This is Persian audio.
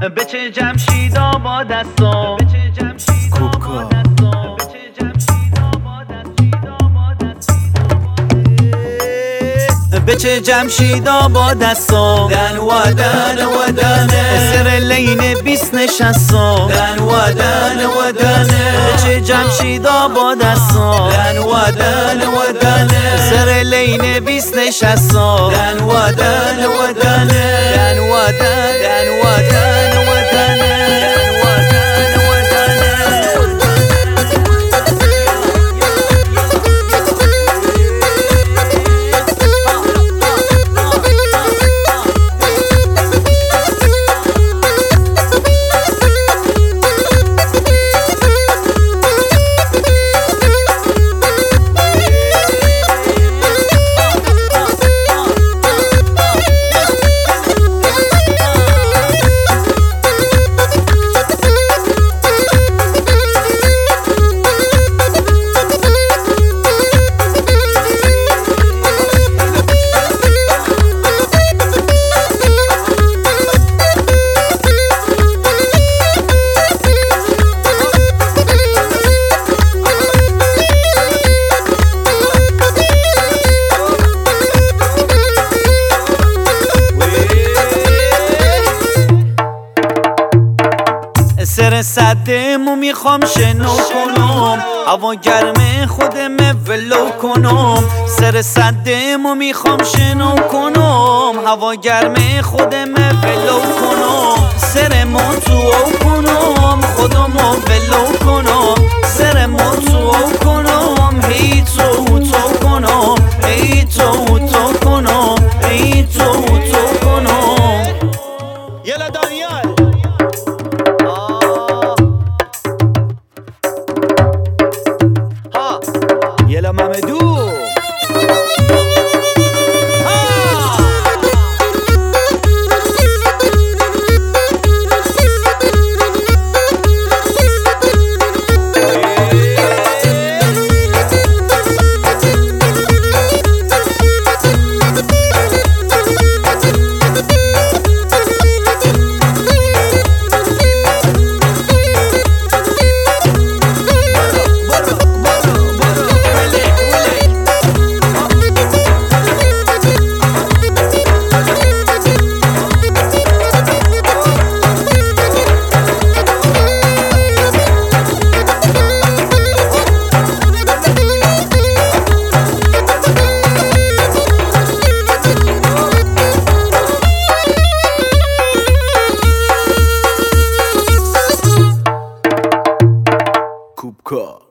به چه جمشیدا با دستم کوکا به چه جمشیدا با دستم دن و دن و دنه سر لین بیست نشستم دن و دن و دنه به چه جمشیدا با دستم دن و دن و دنه سر لین بیست نشستم دن و دن و دنه سر صدمو می‌خوام شنو کنم. هوا گرمه خودم ولو کنم. سر صدمو می‌خوام شنو کنم. هوا گرمه خودم ولو کنم. سر تو کنم. خودمو ولو I'm a do Kubka.